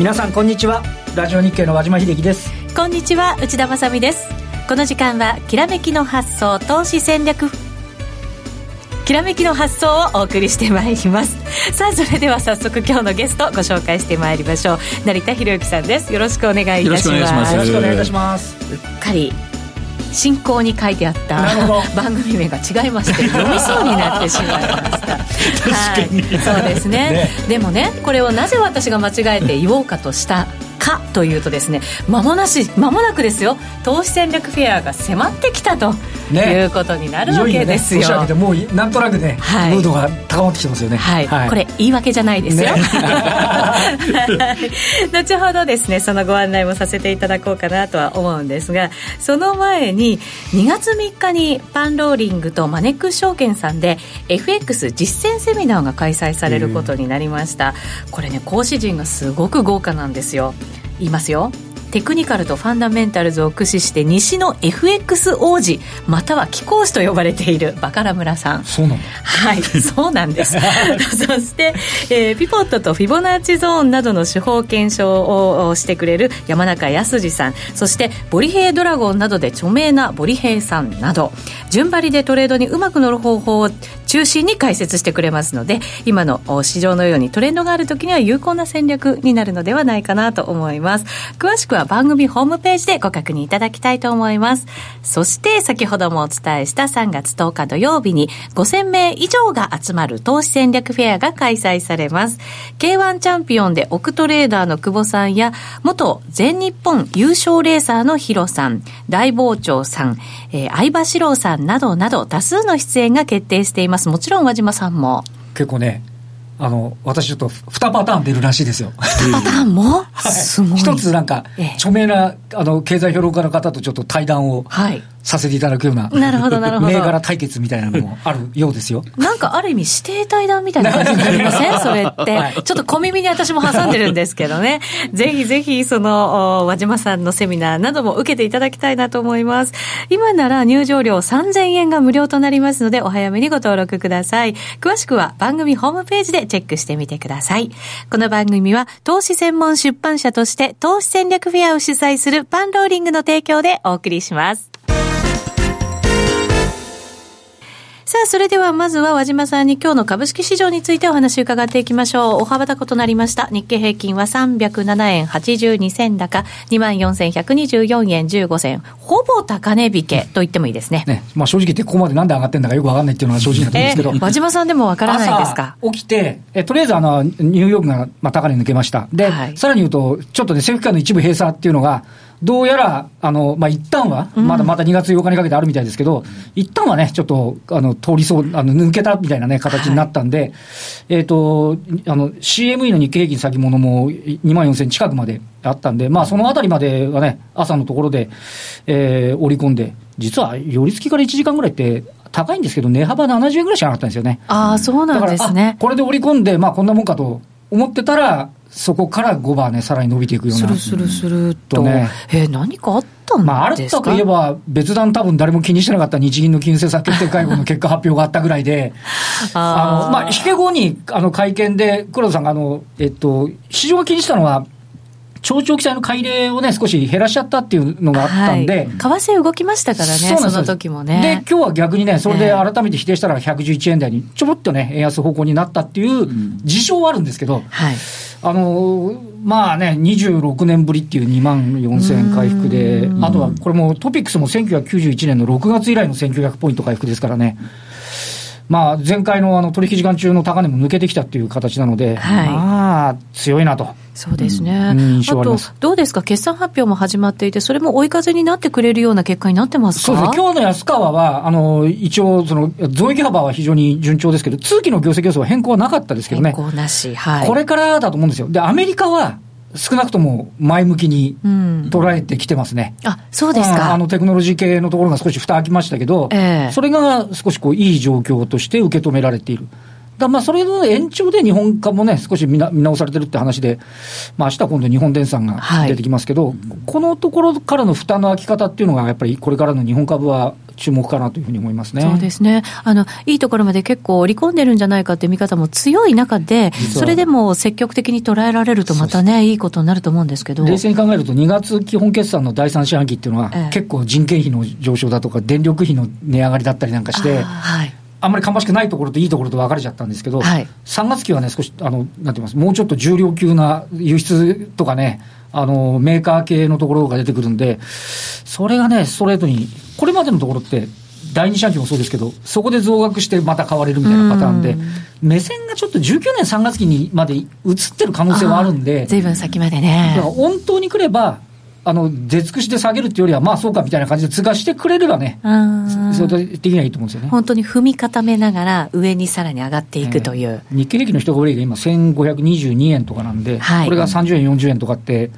皆さんこんにちは。ラジオ日経の和島秀樹です。こんにちは内田まさです。この時間はきらめきの発想投資戦略。きらめきの発想をお送りしてまいります。さあそれでは早速今日のゲストご紹介してまいりましょう。成田博之さんです。よろしくお願いいたします。よろしくお願いいたします。うっかり進行に書いてあった 番組名が違いまして 読みそうになってしまいました。はい。そうですね、ね、でもねこれをなぜ私が間違えて言おうかとしたかというとですね間もなし間もなくですよ投資戦略フェアが迫ってきたと、ね、いうことになるわけですよ。いよね、もうなんとなくね、はい、ムードが高まってきてますよね。はい、はい、これ言い訳じゃないですよ。ね、後ほどですねそのご案内もさせていただこうかなとは思うんですがその前に2月3日にパンローリングとマネックス証券さんで FX 実践セミナーが開催されることになりました。これね講師陣がすごく豪華なんですよ。言いますよ。テクニカルとファンダメンタルズを駆使して西の FX 王子または貴公子と呼ばれているバカラ村さん。そうなんはい そうなんです。そして、えー、ピポットとフィボナッチゾーンなどの手法検証をしてくれる山中康二さん。そしてボリヘイドラゴンなどで著名なボリヘイさんなど。順張りでトレードにうまく乗る方法を中心に解説してくれますので今の市場のようにトレンドがある時には有効な戦略になるのではないかなと思います。詳しくは番組ホームページでご確認いただきたいと思います。そして先ほどもお伝えした3月10日土曜日に5000名以上が集まる投資戦略フェアが開催されます。K1 チャンピオンでオクトレーダーの久保さんや元全日本優勝レーサーのヒロさん大傍聴さん、えー、相葉史郎さんなどなど多数の出演が決定していますもちろん和島さんも結構ねあの、私ちょっと2パターン出るらしいですよ。2パターンも、はい、すごい。一つなんか、著名な、あの、経済評論家の方とちょっと対談を、はい。させていただくような、なるほど、なるほど。銘柄対決みたいなのもあるようですよ。なんかある意味指定対談みたいな 感じになりません？それって、はい。ちょっと小耳に私も挟んでるんですけどね。ぜひぜひ、その、和島さんのセミナーなども受けていただきたいなと思います。今なら入場料3000円が無料となりますので、お早めにご登録ください。詳しくは番組ホームページでチェックしてみてください。この番組は、投資専門出版社として、投資戦略フェアを主催するパンローリングの提供でお送りします。さあ、それではまずは和島さんに今日の株式市場についてお話を伺っていきましょう。大幅高となりました。日経平均は307円82銭高、24,124円15銭。ほぼ高値引けと言ってもいいですね。ねまあ正直言ってここまでなんで上がってんだかよくわかんないっていうのが正直なところですけど。えー、和島さんでもわからないですか？起きて、えとりあえずあの、ニューヨークが、まあ、高値抜けました。で、はい、さらに言うと、ちょっとね、政府機関の一部閉鎖っていうのが、どうやら、あの、まあ、一旦は、まだまた2月8日にかけてあるみたいですけど、うん、一旦はね、ちょっと、あの、通りそう、あの、抜けたみたいなね、形になったんで、はい、えっ、ー、と、あの、CME の日経平均先物も2万4000近くまであったんで、まあ、そのあたりまではね、朝のところで、えー、織り込んで、実は、寄り付きから1時間ぐらいって、高いんですけど、値幅70円ぐらいしかなかったんですよね。ああ、そうなんですね。これで織り込んで、まあ、こんなもんかと思ってたら、そこから5番ね、さらに伸びていくような。するするすると。ね、えー、何かあったんですか？まあ、あるといえば、別段多分誰も気にしてなかった。日銀の金融政策決定会合の結果発表があったぐらいで、あの、まあ、引け後に、あの、会見で、黒田さんが、あの、えっと、市場が気にしたのは、長長期債の買い入れをね、少し減らしちゃったっていうのがあったんで。はい、為替動きましたからね、その時もね。で、今日は逆にね、それで改めて否定したら111円台にちょろっとね、円安方向になったっていう事象はあるんですけど、はい、あのまあね、26年ぶりっていう2万4000円回復で、あとはこれもトピックスも1991年の6月以来の1900ポイント回復ですからね。まあ、前回のあの取引時間中の高値も抜けてきたっていう形なので、はい、まあ、強いなと。そうですね。うん、あと、どうですか、決算発表も始まっていて、それも追い風になってくれるような結果になってますか？そうですね、今日の安川は、あの一応、その増益幅は非常に順調ですけど、通期の業績予想は変更はなかったですけどね。変更なし、はい。これからだと思うんですよ。で、アメリカは、少なくとも前向きに捉えてきてますね。うん、あ、そうですか。あのテクノロジー系のところが少し蓋開きましたけど、えー、それが少しこういい状況として受け止められている。だまあそれの延長で日本株もね、少し見な見直されてるって話で、まあ明日今度日本電産が出てきますけど、はい、このところからの負担の空き方っていうのが、やっぱりこれからの日本株は注目かなというふうに思いますね。そうですね。あの、いいところまで結構織り込んでるんじゃないかっていう見方も強い中で、それでも積極的に捉えられるとまたね、いいことになると思うんですけど。冷静に考えると、2月基本決算の第3四半期っていうのは、ええ、結構人件費の上昇だとか、電力費の値上がりだったりなんかして、はい、あんまり芳しくないところといいところと分かれちゃったんですけど、はい、3月期はね、少し、あの、なんて言います、もうちょっと重量級な輸出とかね、あの、メーカー系のところが出てくるんで、それがね、ストレートに、これまでのところって、第二四半期もそうですけど、そこで増額してまた買われるみたいなパターンで、目線がちょっと19年3月期にまで移ってる可能性はあるんで、ずいぶん先までね。だから本当に来れば、あの出尽くしで下げるっていうよりは、まあそうかみたいな感じで通過してくれればね、それ的にはいいと思うんですよね。本当に踏み固めながら、上にさらに上がっていくという。えー、日経平均の人が売りが今、1522円とかなんで、はい、これが30円、40円とかって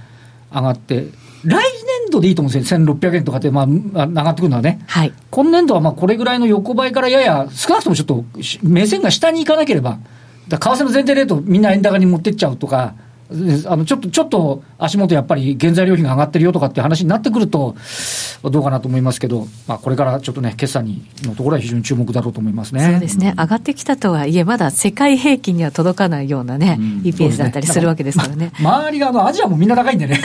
上がって、来年度でいいと思うんですよ、1600円とかって、まあ、上がってくるのはね、はい、今年度はまあこれぐらいの横ばいからやや、少なくともちょっと目線が下に行かなければ、為替の前提レート、みんな円高に持ってっちゃうとか、あのちょっとちょっと足元やっぱり原材料費が上がってるよとかっていう話になってくると、どうかなと思いますけど、まあ、これからちょっとね、決算にのところは非常に注目だろうと思いますね。そうですね、上がってきたとはいえ、まだ世界平均には届かないようなね、うん、EPS だったりするわけですからね。ま、周りがあのアジアもみんな高いんでね、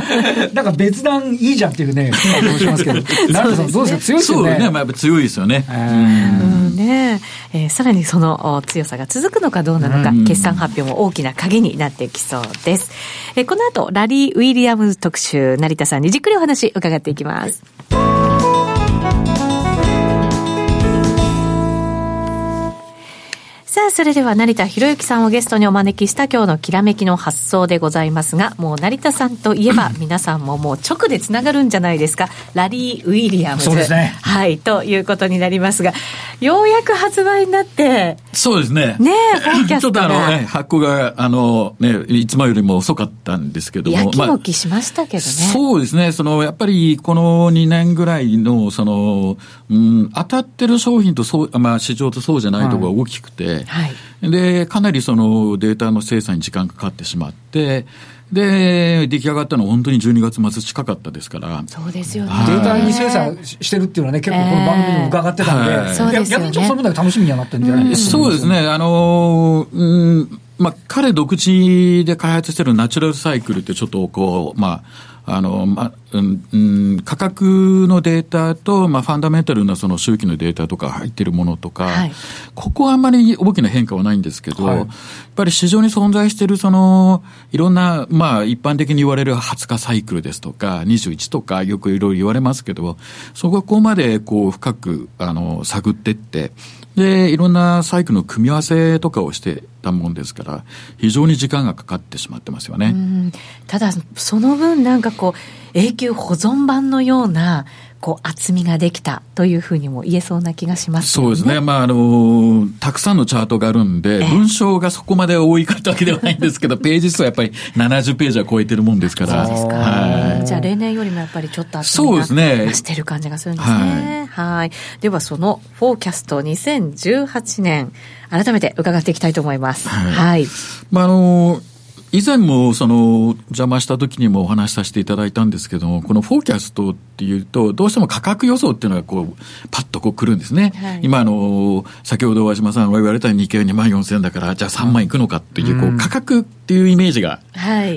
なんか別段いいじゃんっていうね、気しますけど、成田さん、どうですか、強いですよね。ね、まあ、強いですよね。うんねえー、さらにその強さが続くのかどうなのか、決算発表も大きな鍵になってきそうです。えこの後、ラリー・ウィリアムズ特集、成田さんにじっくりお話伺っていきます。さあ、それでは成田博之さんをゲストにお招きした今日のきらめきの発想でございますが、もう成田さんといえば皆さんももう直でつながるんじゃないですか？ラリー・ウィリアムズ。そうですね。はい、ということになりますが、ようやく発売になって、そうですね。ねえ、ちょっとあの、ね、発行が、あの、ね、いつもよりも遅かったんですけども。やきもきしましたけどね、まあ、そうですね。その、やっぱりこの2年ぐらいの、その、うん、当たってる商品とそう、まあ市場とそうじゃないところが大きくて、はい。で、かなりそのデータの精査に時間かかってしまって、で、出来上がったのは本当に12月末近かったですから。そうですよね。データに精査してるっていうのはね、結構この番組にも伺ってたんで、えー、そうですよね、逆にちょっとその分だけ楽しみにはなってるんじゃない？ですか、そうですね。あのうんまあ、彼独自で開発してるナチュラルサイクルってちょっとこう、まあ、あの、ま、うん、うん、価格のデータと、まあ、ファンダメンタルなその周期のデータとか入ってるものとか、はい、ここはあんまり大きな変化はないんですけど、はい、やっぱり市場に存在しているその、いろんな、まあ、一般的に言われる20日サイクルですとか、21とかよくいろいろ言われますけど、そこまでこう深く、あの、探ってって、で、いろんなサイクルの組み合わせとかをしてったもんですから、非常に時間がかかってしまってますよね。ただ、その分なんかこう、永久保存版のような、こう厚みができたというふうにも言えそうな気がします、ね、そうですね、まああのたくさんのチャートがあるんで、文章がそこまで多いかったわけではないんですけど、ページ数はやっぱり70ページは超えてるもんですから、そうですか、はい、じゃあ、例年よりもやっぱりちょっと厚みが増してる感じがするんですね。はい、はい。では、そのフォーキャスト2018年、改めて伺っていきたいと思います。はい、はい、まああの以前もその邪魔した時にもお話しさせていただいたんですけども、このフォーキャストっていうと、どうしても価格予想っていうのがこう、パッとこう来るんですね。はい、今あの、先ほど和島さんが言われた日経2万4000円だから、じゃあ3万いくのかっていう、こう、価格っていうイメージが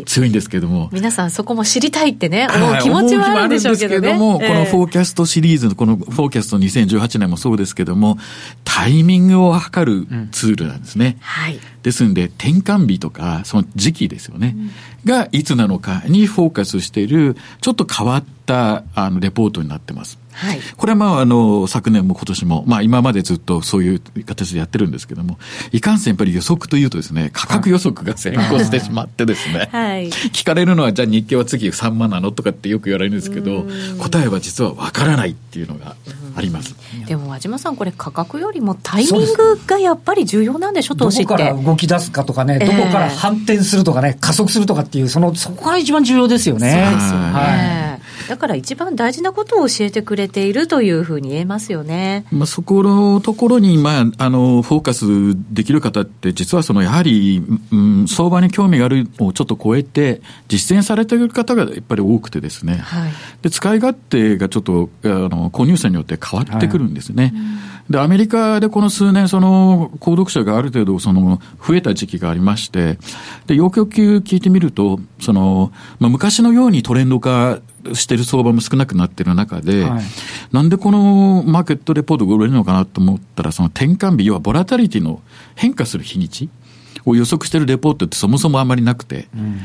強いんですけども。はい、皆さんそこも知りたいってね、思う気持ちはあるんでしょうけど、ね,、も、このフォーキャストシリーズの、この Forecast 2018年もそうですけども、タイミングを測るツールなんですね。うん、はい。ですんで、転換日とか、その時期ですよね。うんがいつなのかにフォーカスしている、ちょっと変わったあのレポートになってます。はい、これはまあ、あの、昨年も今年も、まあ今までずっとそういう形でやってるんですけども、いかんせんやっぱり予測というとですね、価格予測が先行してしまってですね、はい、聞かれるのは、じゃあ日経は次3万なのとかってよく言われるんですけど、答えは実はわからないっていうのがあります。でも和島さん、これ価格よりもタイミングがやっぱり重要なんでしょ、投資って。どこから動き出すかとかね、どこから反転するとかね、加速するとかっていう、その、そこが一番重要ですよね。そうですよね。はいだから一番大事なことを教えてくれているというふうに言えますよね。まあ、そこのところに、まあ、あの、フォーカスできる方って、実はその、やはり、うん、相場に興味があるをちょっと超えて、実践されている方がやっぱり多くてですね。はい、で、使い勝手がちょっと、あの、購入者によって変わってくるんですね。はいで、アメリカでこの数年、その、購読者がある程度、その、増えた時期がありまして、で、要求聞いてみると、その、まあ、昔のようにトレンド化してる相場も少なくなってる中で、はい、なんでこのマーケットレポートが売れるのかなと思ったら、その転換日、要はボラタリティの変化する日にちを予測してるレポートってそもそもあんまりなくて、うん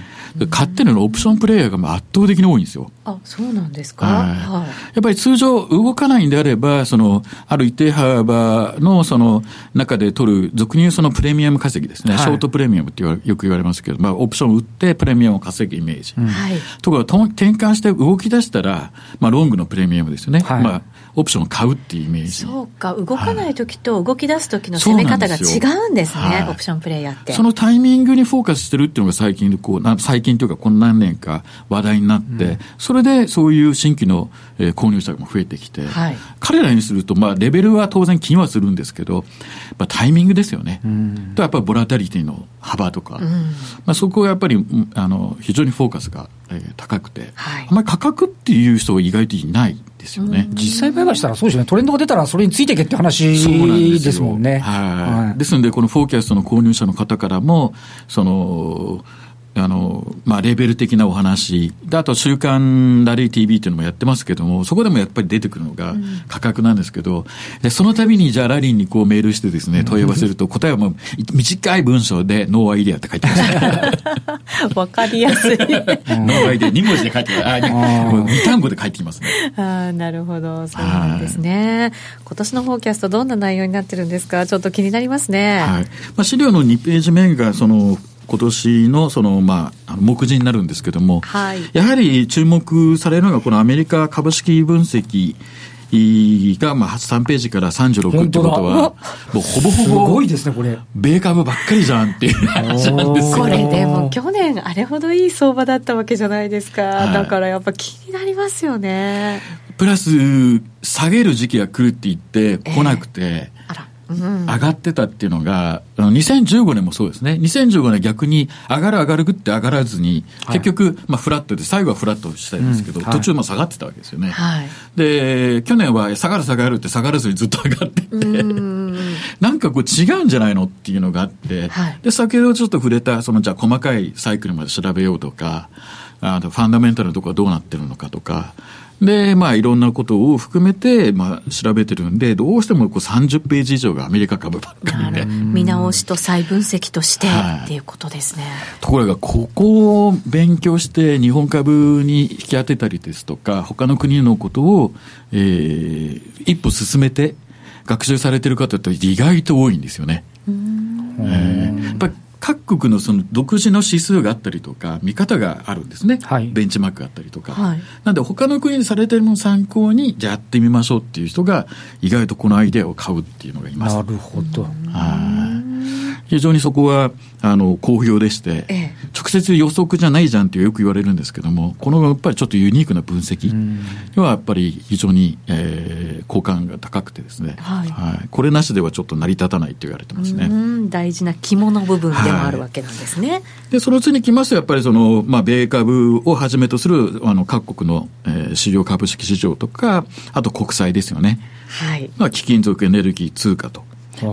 買ってるのオプションプレイヤーが圧倒的に多いんですよ。あ、そうなんですか、はい、やっぱり通常動かないんであれば、その、ある一定幅のその中で取る、俗に言うそのプレミアム稼ぎですね。はい、ショートプレミアムってよく言われますけど、まあ、オプション売ってプレミアムを稼ぐイメージ。はい。ところが、転換して動き出したら、まあ、ロングのプレミアムですよね。はい、まあ、オプションを買うっていうイメージ。そうか、動かない時と動き出す時の攻め方が違うんですね、はい、オプションプレイヤーって。そのタイミングにフォーカスしてるっていうのが最近、こう、最近というか、この何年か話題になって、うん、それでそういう新規の、えー、購入者も増えてきて、はい、彼らにすると、まあ、レベルは当然気にはするんですけど、まあ、タイミングですよね。うん、と、やっぱりボラタリティの幅とか、うん、まあ、そこはやっぱり、あの、非常にフォーカスが、えー、高くて、はい、あんまり価格っていう人が意外といない。ですよね。実際売買したらそうですよね。トレンドが出たらそれについていけって話ですもんね。はい。ですので、このフォーキャストの購入者の方からも、その、あの、まあ、レベル的なお話。で、あと、週刊ラリー TV っていうのもやってますけども、そこでもやっぱり出てくるのが価格なんですけど、でその度に、じゃあラリーにこうメールしてですね、問い合わせると、答えはもう短い文章で、 no idea って書いてます わかりやすい。ノーアイデア、2文字で書いてあ、2単語で書いてきますね。あなるほど。そうなんですね。今年の Forecast、どんな内容になってるんですか？ちょっと気になりますね。はい。まあ、資料の2ページ目が、その、今年のその、まあ、目次になるんですけども、はい、やはり注目されるのが、このアメリカ株式分析が、まあ、3ページから36ってことは、もうほぼほぼ、すごいですね、これ。米株ばっかりじゃんっていう話なんですよ。これでも去年あれほどいい相場だったわけじゃないですか。はい、だからやっぱ気になりますよね。プラス、下げる時期が来るって言って来なくて、えー上がってたっていうのが、2015年もそうですね。2015年逆に上がる上がるぐって上がらずに、結局、まあフラットで、最後はフラットしたんですけど、途中も下がってたわけですよね。で、去年は下がる下がるって下がらずにずっと上がってて、なんかこう違うんじゃないのっていうのがあって、で、先ほどちょっと触れた、そのじゃあ細かいサイクルまで調べようとか、あとファンダメンタルのところはどうなってるのかとか、で、まあ、いろんなことを含めて、まあ、調べてるんで、どうしてもこう30ページ以上がアメリカ株ばっかりで。見直しと再分析として、はい、っていうことですね。ところが、ここを勉強して、日本株に引き当てたりですとか、他の国のことを、えー、一歩進めて、学習されてる方って意外と多いんですよね。えー、やっぱり各国のその独自の指数があったりとか、見方があるんですね。はい、ベンチマークがあったりとか。はい、なんで他の国にされてるのを参考に、じゃあやってみましょうっていう人が、意外とこのアイデアを買うっていうのがいます。なるほど。はい。非常にそこは、あの、好評でして、ええ、直接予測じゃないじゃんってよく言われるんですけども、このやっぱりちょっとユニークな分析はやっぱり非常に、えー、好感が高くてですね、はい、はい、これなしではちょっと成り立たないと言われてますね。大事な肝の部分でもあるわけなんですね。はい、で、その次に来ますと、やっぱりその、まあ、米株をはじめとする、あの、各国の、えー、主要株式市場とか、あと国債ですよね。はい。まあ、貴金属、エネルギー、通貨と。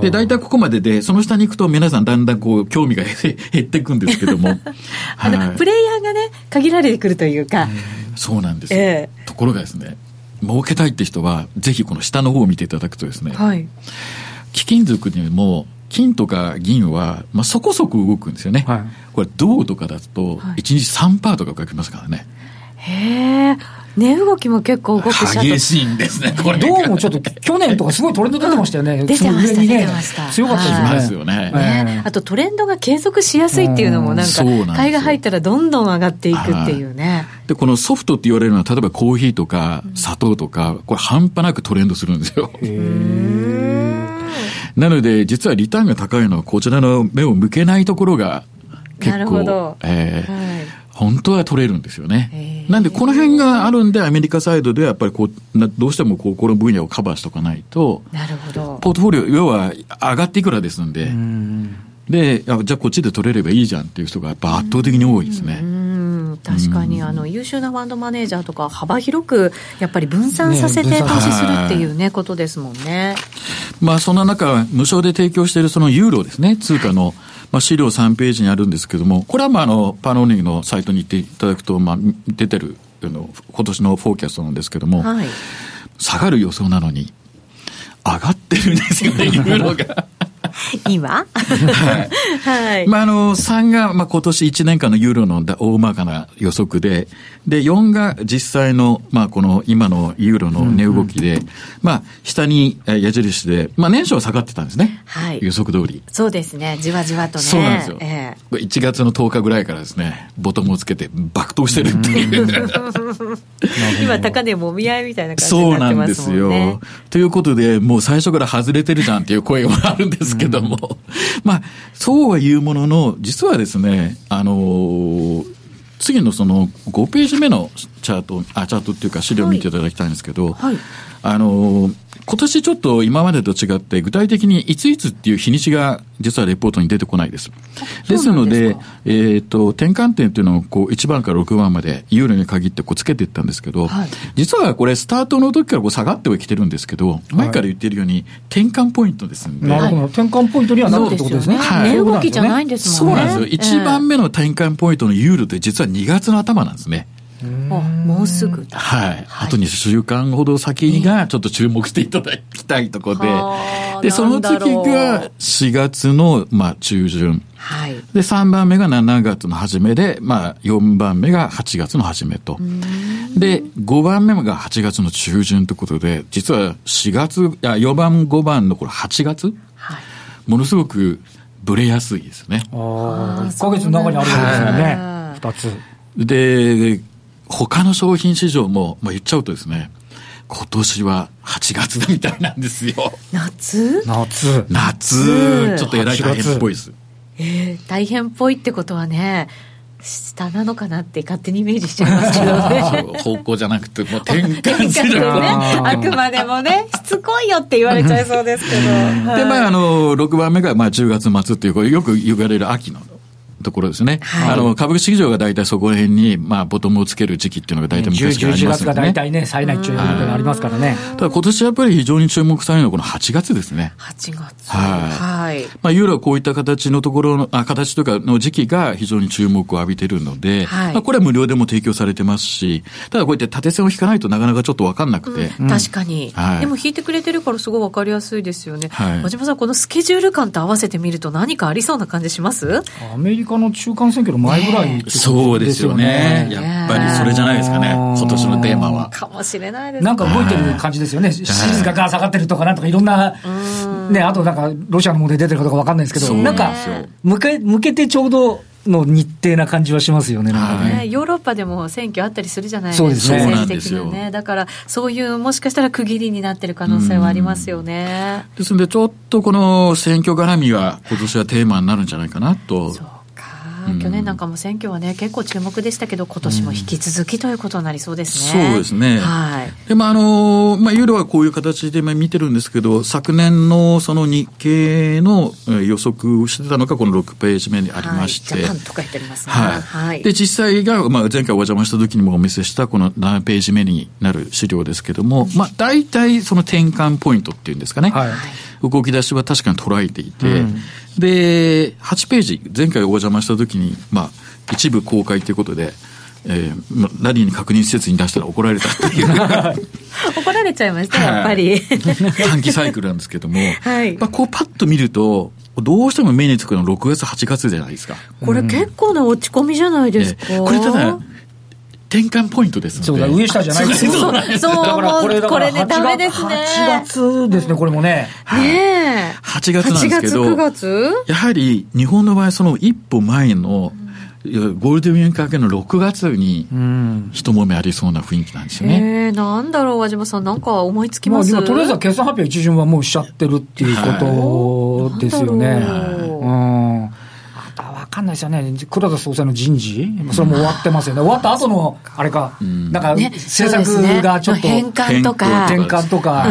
で、大体ここまでで、その下に行くと皆さんだんだんこう、興味が 減っていくんですけども。あの、はい、プレイヤーがね、限られてくるというか。そうなんですよ、えー、ところがですね、儲けたいって人は、ぜひこの下の方を見ていただくとですね、はい、貴金属にも、金とか銀は、まあ、そこそこ動くんですよね。はい、これ、銅とかだと、1日3%とか動きますからね。へえ。値動きも結構動くし激しいんですね、これ。どうもちょっと、去年とかすごいトレンド出てましたよね。出てました、ね、出てました。強かったですよね。ねあとトレンドが継続しやすいっていうのもなんか、買いが入ったらどんどん上がっていくっていうね。で、このソフトって言われるのは、例えばコーヒーとか砂糖とか、これ半端なくトレンドするんですよ。なので、実はリターンが高いのは、こちらの目を向けないところが結構、えー、はい、本当は取れるんですよね。なんで、この辺があるんで、アメリカサイドではやっぱりこう、どうしてもこうこの分野をカバーしておかないと、なるほど。ポートフォリオ、要は上がっていくらですんで、んで、じゃあこっちで取れればいいじゃんっていう人がやっぱ圧倒的に多いですね。確かに、あの優秀なファンドマネージャーとか幅広くやっぱり分散させて投資するっていうね、ことですもんね。まあそんな中、無償で提供しているそのユーロですね、通貨の、はいまあ、資料3ページにあるんですけども、これはまああのパノーニングのサイトに行っていただくと、まあ、出てるあの今年のフォーキャストなんですけども、はい、下がる予想なのに、上がってるんですよね、ユーロが。今？はい。はい。まあ、あの、3が、まあ、今年1年間のユーロの大まかな予測で、で、4が実際の、まあ、この今のユーロの値動きで、うんうん、まあ、下に矢印で、まあ、年初は下がってたんですね。はい。予測通り。そうですね。じわじわとね。そうなんですよ。ええー、1月の10日ぐらいからですね、ボトムをつけて爆投してるっていう。今、高値もみ合いみたいな感じになってますもんね。そうなんですよ。ということで、もう最初から外れてるじゃんっていう声もあるんですけども、まあ、そうは言うものの、実はですね、あのー、次のその5ページ目のチャート、あ、チャートっていうか資料を見ていただきたいんですけど、はい、あのー、今年ちょっと今までと違って、具体的にいついつっていう日にちが実はレポートに出てこないです。ですので、えっ、ー、と、転換点っていうのをこう1番から6番までユーロに限ってこうつけていったんですけど、はい、実はこれスタートの時からこう下がってはきてるんですけど、前から言ってるように転換ポイントですんで。なるほど。転換ポイントにはなるってことですね。はい。値動きじゃないんですもんね。そうなんですよ。1番目の転換ポイントのユーロって実は2月の頭なんですね。もうすぐはい。あと2週間ほど先がちょっと注目していただきたいところで、で、その次が4月の、まあ、中旬。はい。で、3番目が7月の初めで、まあ、4番目が8月の初めと。で、5番目が8月の中旬ということで、実は4月、いや、4番、5番のこれ8月、はい、ものすごくぶれやすいですね。ああ、1ヶ月の中にあるわけですよね。2つ。で、他の商品市場も、まあ、言っちゃうとですね、今年は8月みたいなんですよ。夏？夏。夏。ちょっとえらい大変っぽいです。えー、大変っぽいってことはね、下なのかなって勝手にイメージしちゃいますけどね。方向じゃなくて、もう転換する。ね。あくまでもね、しつこいよって言われちゃいそうですけど。で、まあ、あの、6番目が、まあ、10月末っていう、これよく言われる秋のところですね。はい、あの、株式市場が大体そこら辺に、まあ、ボトムをつける時期っていうのが大体昔からありますよね。11月が大体ね、最内中がありますからね。ただ今年やっぱり非常に注目されるのはこの8月ですね。8月。はい。はい。まあ、ユーロはこういった形のところの、あ、形というかの時期が非常に注目を浴びているので、はい、まあ、これは無料でも提供されてますし、ただこうやって縦線を引かないとなかなかちょっとわかんなくて。うん、確かに、はい。でも引いてくれてるからすごいわかりやすいですよね。はい。真島さん、このスケジュール感と合わせてみると何かありそうな感じします？アメリカの中間選挙の前ぐらい、ね、そうですよね。やっぱりそれじゃないですかね、今年のテーマは。かもしれないです、なんか動いてる感じですよね。支持率が下がってるとかなんとかいろんな、ね、あとなんかロシアの問題出てるかどうかわかんないですけど、なんか向け、向けてちょうど、の日程な感じはしますよね、ね。ヨーロッパでも選挙あったりするじゃないですか、そうですね、政治的なね、だからそういうもしかしたら区切りになってる可能性はありますよね。ですので、ちょっとこの選挙絡みが今年はテーマになるんじゃないかなと。去年なんかも選挙はね、結構注目でしたけど、今年も引き続きということになりそうですね。そうですね。はい。で、まあ、あの、まあ、ユーロはこういう形で見てるんですけど、昨年のその日経の予測をしてたのが、この6ページ目にありまして。はい、ジャパンとか言ってますね。はい。はい、で、実際が、まあ、前回お邪魔した時にもお見せした、この7ページ目になる資料ですけども、まあ、大体その転換ポイントっていうんですかね。はい。動き出しは確かに捉えていて、うん、で、8ページ、前回お邪魔したときに、まあ、一部公開ということで、えー、ラリーに確認施設に出したら怒られたっていう。怒られちゃいました、やっぱり。短期サイクルなんですけども、はい、まあ、こうパッと見ると、どうしても目につくのは6月、8月じゃないですか。これ結構な落ち込みじゃないですか？これただ、転換ポイントですそうだ、上下じゃないですそう、そうだからこれ、これね、ダメですね。8月ですね、これもね。ねえ。8月なんですけど、8月9月？やはり日本の場合、その一歩前の、ゴールデンウィーク明けの6月に、一揉めありそうな雰囲気なんですよね。えー、なんだろう、和島さん、なんか思いつきます、まあ、とりあえずは決算発表一巡はもうしちゃってるっていうことですよね。うん。かんないですよね。黒田総裁の人事それも終わってますよね。終わった後の、あれか、なんか、政策がちょっと、変換とか、転換とか、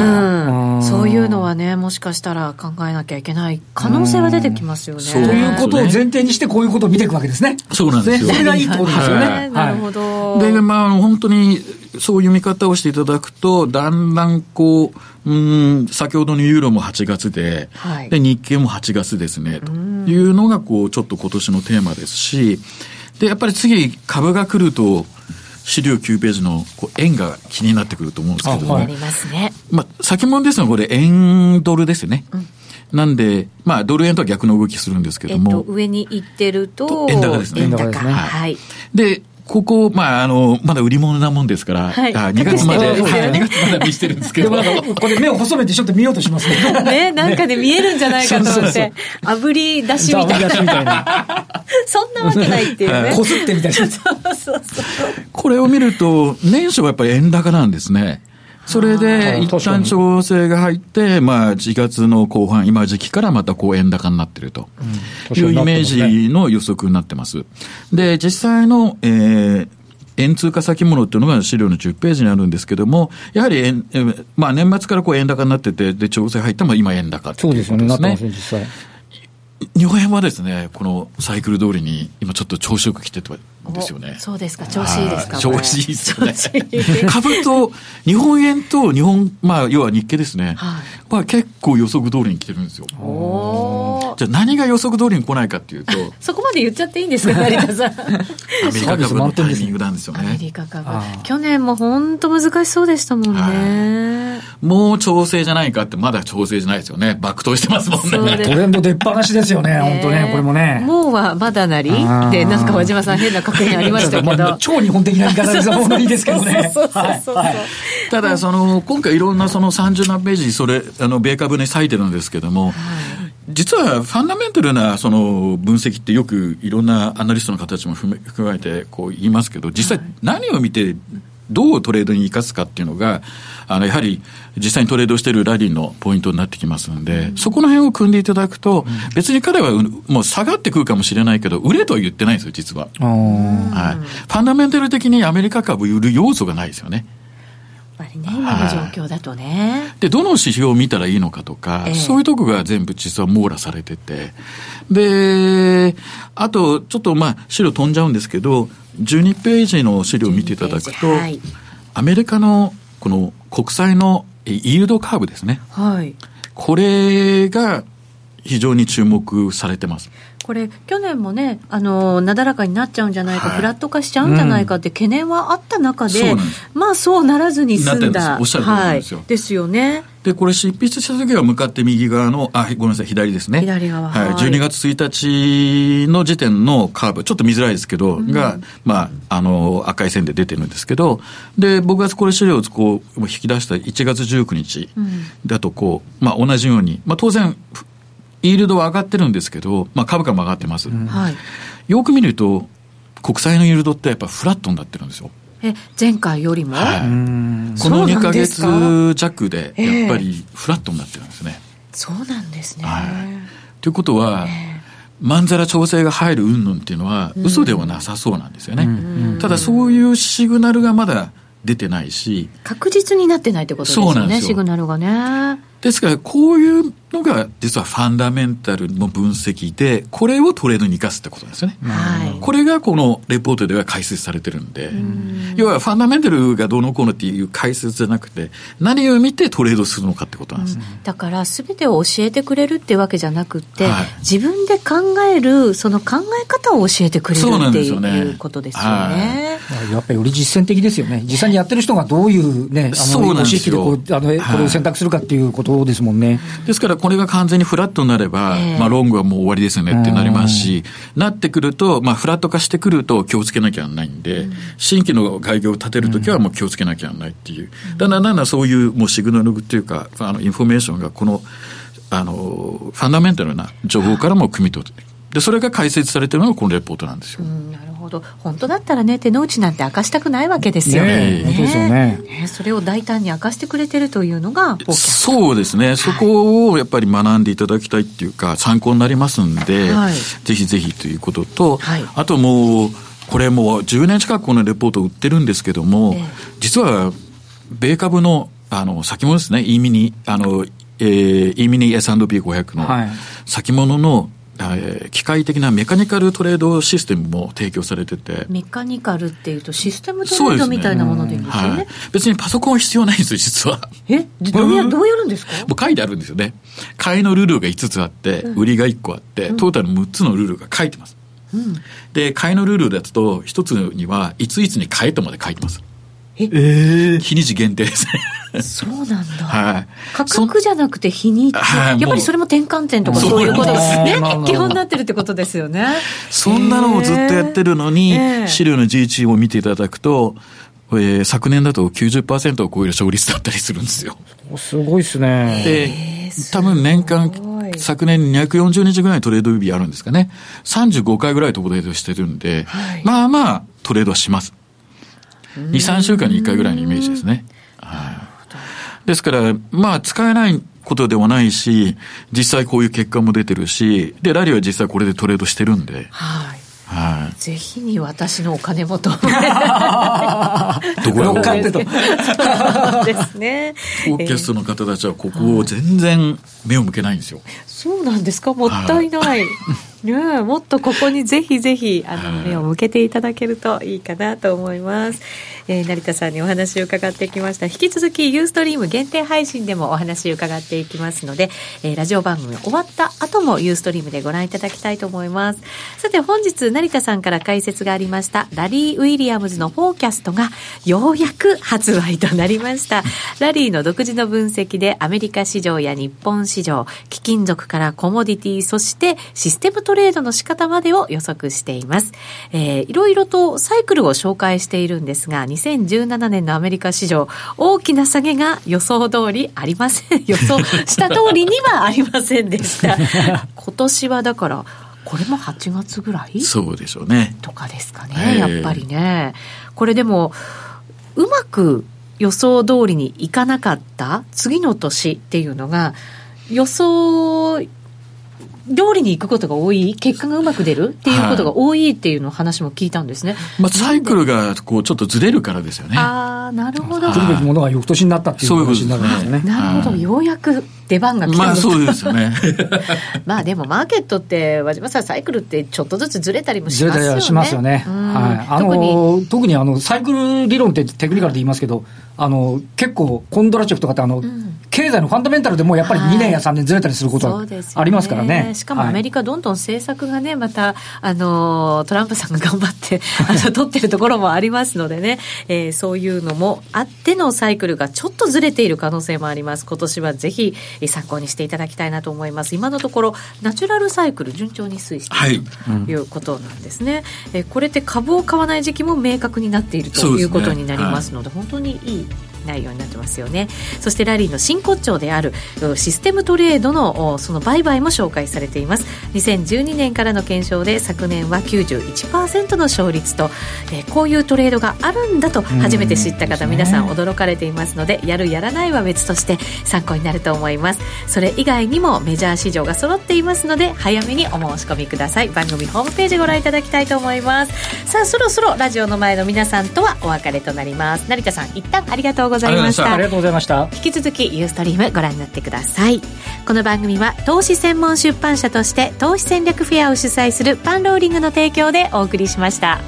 そういうのはね、もしかしたら考えなきゃいけない可能性は出てきますよね。ということを前提にして、こういうことを見ていくわけですね。そうなんですよ。それがいいってことですよね。なるほど。で、まあ、本当に、そういう見方をしていただくと、だんだんこう、うん、先ほどのユーロも8月で、はい、で、日経も8月ですね、というのが、こう、ちょっと今年のテーマですし、で、やっぱり次、株が来ると、資料9ページのこう円が気になってくると思うんですけども。ありますね。まあ、先物ですのこれ、円ドルですね。うんなんで、まあ、ドル円とは逆の動きするんですけども。えっと、上に行ってると、円高ですね。円高ですね。はい。で、ここ、まあ、あの、まだ売り物なもんですから、はい、あ2月まで、はい、2月まで見してるんですけど。これ目を細めてちょっと見ようとしますね。ね、なんかで見えるんじゃないかと思って、炙り出しみたいな。みたいな。そんなわけないっていうね。こすってみたいな。そうそうそう。これを見ると、年初はやっぱり円高なんですね。それで、一旦調整が入って、まあ、4月の後半、今時期からまたこう円高になってるというイメージの予測になってます。で、実際の、えー、円通貨先物っていうのが資料の10ページにあるんですけども、やはり円、まあ年末からこう円高になってて、で、調整入っても今円高っていうことですね。そうですよね、なってます実際。日本円はですね、このサイクル通りに今ちょっと調子よく来てるんですよね。そうですか、調子いいですか。調子いいですよね。株と、日本円と日本、まあ、要は日経ですね。はい、まあ結構予測通りに来てるんですよ。じゃあ何が予測通りに来ないかっていうと。そこまで言っちゃっていいんですか、成田さん。アメリカ株のタイミングなんですよね。アメリカ株。去年も本当難しそうでしたもんね。もう調整じゃないかって、まだ調整じゃないですよね。爆投してますもんね。トレンド出っ放しですよね、本当ね、これもね。もうはまだなり？で、なんか和島さん変な確認ありましたけど。超日本的な言い方ですよ、本当にいいですけどね。ただ、その、今回いろんなその30何ページ、それ、あの、米株に割いてるんですけども、実はファンダメンタルなその分析ってよくいろんなアナリストの方たちも含めてこう言いますけど、実際何を見てどうトレードに生かすかっていうのが、あの、やはり実際にトレードしているラリーのポイントになってきますので、うん、そこの辺を組んでいただくと、別に彼はもう下がってくるかもしれないけど、売れとは言ってないんですよ、実は。はい。ファンダメンタル的にアメリカ株売る要素がないですよね。ぱりね、今の状況だとね。で、どの指標を見たらいいのかとか、えー、そういうとこが全部実は網羅されてて、で、あと、ちょっとまあ、資料飛んじゃうんですけど、12ページの資料を見ていただくと、はい、アメリカのこの国債のイールドカーブですね。はい。これが非常に注目されてます。これ、去年もね、あのなだらかになっちゃうんじゃないか、はい、フラット化しちゃうんじゃないかって懸念はあった中で、うん、まあそうならずに済んだ、おっしゃる通りですよ、はい、ですよね。で、これ執筆した時は向かって右側の、あ、ごめんなさい、左ですね。左側。はい。12月1日の時点のカーブ、ちょっと見づらいですけど、うん、が、まあ、あの、赤い線で出てるんですけど、で、僕がこれ資料をこう、引き出した1月19日だと、こう、まあ、同じように、まあ、当然、イールドは上がってるんですけど、まあ、株価も上がってます、うん、よく見ると、国債のイールドってやっぱフラットになってるんですよ。え前回よりも、はい、この2か月弱でやっぱりフラットになってるんですね。そうなんですね。はい、ということは、まんざら調整が入る云々っていうのは嘘ではなさそうなんですよね。ただそういうシグナルがまだ出てないし。確実になってないってことですよねシグナルがね。ですからこういうのが実はファンダメンタルの分析で、これをトレードに生かすってことですよね。はい、これがこのレポートでは解説されてるんで、ん。要はファンダメンタルがどうのこうのっていう解説じゃなくて、何を見てトレードするのかってことなんです、ね、だからすべてを教えてくれるってわけじゃなくて、はい、自分で考える、その考え方を教えてくれるっていうね、ことですよね。やっぱりより実践的ですよね。実際にやってる人がどういうね、あの、意識でこう、あの、これを選択するかっていうことですもんね。ですからこれが完全にフラットになれば、えー、まあ、ロングはもう終わりですよねってなりますし、なってくると、まあ、フラット化してくると気をつけなきゃならないんで、うん、新規の買い玉を立てるときはもう気をつけなきゃならないっていう、だんだんだんだんそういうもうシグナルっていうか、あのインフォメーションがこの、あの、ファンダメンタルな情報からも汲み取って、で、それが解説されてるのがこのレポートなんですよ。なるほど。本当だったらね、手の内なんて明かしたくないわけですよ。ね。ね。ですよね。ねそれを大胆に明かしてくれてるというのが、そうですね。そこをやっぱり学んでいただきたいっていうか、参考になりますんで、はい、ぜひぜひということと、はい、あともう、これもう10年近くこのレポート売ってるんですけども、えー、実は、米株の、あの、先物ですね、E ミニ、あの、えー、E ミニ S&P500 の先物の、えー、機械的なメカニカルトレードシステムも提供されてて。メカニカルっていうとシステムトレードみたいなものでいいんですよね。ねはい、別にパソコンは必要ないんですよ、実は。え？どうやどうやるんですか？もう書いてあるんですよね。買いのルールが5つあって、売りが1個あって、トータル6つのルールが書いてます。うん、で、買いのルールだと、1つには、いついつに買えとまで書いてます。え？えー、日にち限定ですね。そうなんだ。はい。価格じゃなくて日にち。やっぱりそれも転換点とかそういうことですね。基本になってるってことですよね。そんなのをずっとやってるのに、資料の G1 を見ていただくと、えー、昨年だと90%を超える勝率だったりするんですよ。すごいですね。で、多分年間、昨年240日ぐらいトレード日あるんですかね。35回ぐらいトレードしてるんで、はい、まあまあトレードはします。2、3週間に1回ぐらいのイメージですね。はい。ですから、まあ、使えないことではないし、実際こういう結果も出てるし、で、ラリーは実際これでトレードしてるんで。はい。はい、ぜひに私のお金もと。どこやかってと。そうですね。オーケストの方たちはここを全然目を向けないんですよ。そうなんですか？もったいない。ね、もっとここにぜひぜひあの目を向けていただけるといいかなと思います。えー、成田さんにお話を伺ってきました引き続きユーストリーム限定配信でもお話を伺っていきますので、えー、ラジオ番組終わった後もユーストリームでご覧いただきたいと思いますさて本日成田さんから解説がありましたラリー・ウィリアムズのフォーキャストがようやく発売となりましたラリーの独自の分析でアメリカ市場や日本市場貴金属からコモディティそしてシステムトレードの仕方までを予測しています、えー、いろいろとサイクルを紹介しているんですが2017年のアメリカ市場、大きな下げが予想通りありません。予想した通りにはありませんでした。今年はだから、これも8月ぐらい？そうでしょうね。とかですかね、やっぱりね。これでも、うまく予想通りにいかなかった次の年っていうのが、予想通りに行くことが多い、結果がうまく出るっていうことが多いっていうの話も聞いたんですね。まあ、サイクルがこうちょっとずれるからですよね。ああ、なるほど。来るべきものが翌年になったっていう話になるんですよね。なるほど、ようやく出番が来たまあそうですよね。まあでもマーケットって、和島さん、サイクルってちょっとずつずれたりもしますよね。ずれたりしますよね。はい。あの、特にあの、サイクル理論ってテクニカルで言いますけど、あの、結構、コンドラチョフとかってあの、うん経済のファンダメンタルでもやっぱり2年や3年ずれたりすることはありますからね。ねしかもアメリカ、どんどん政策がね、また、あの、トランプさんが頑張って、あの、取ってるところもありますのでね、えー、そういうのもあってのサイクルがちょっとずれている可能性もあります。今年はぜひ参考にしていただきたいなと思います。今のところ、ナチュラルサイクル順調に推移している、はい、ということなんですね。えー、これって株を買わない時期も明確になっているということになりますので、でねはい、本当にいい内容になってますよね。そしてラリーの真骨頂であるシステムトレードのその売買も紹介されています。2012年からの検証で昨年は91%の勝率と、えー、こういうトレードがあるんだと初めて知った方、皆さん驚かれていますのでやるやらないは別として参考になると思います。それ以外にもメジャー市場が揃っていますので早めにお申し込みください。番組ホームページご覧いただきたいと思います。さあそろそろラジオの前の皆さんとはお別れとなります。成田さん一旦ありがとうございました。ありがとうございました。引き続きユーストリームご覧になってください。この番組は投資専門出版社として投資戦略フェアを主催するパンローリングの提供でお送りしました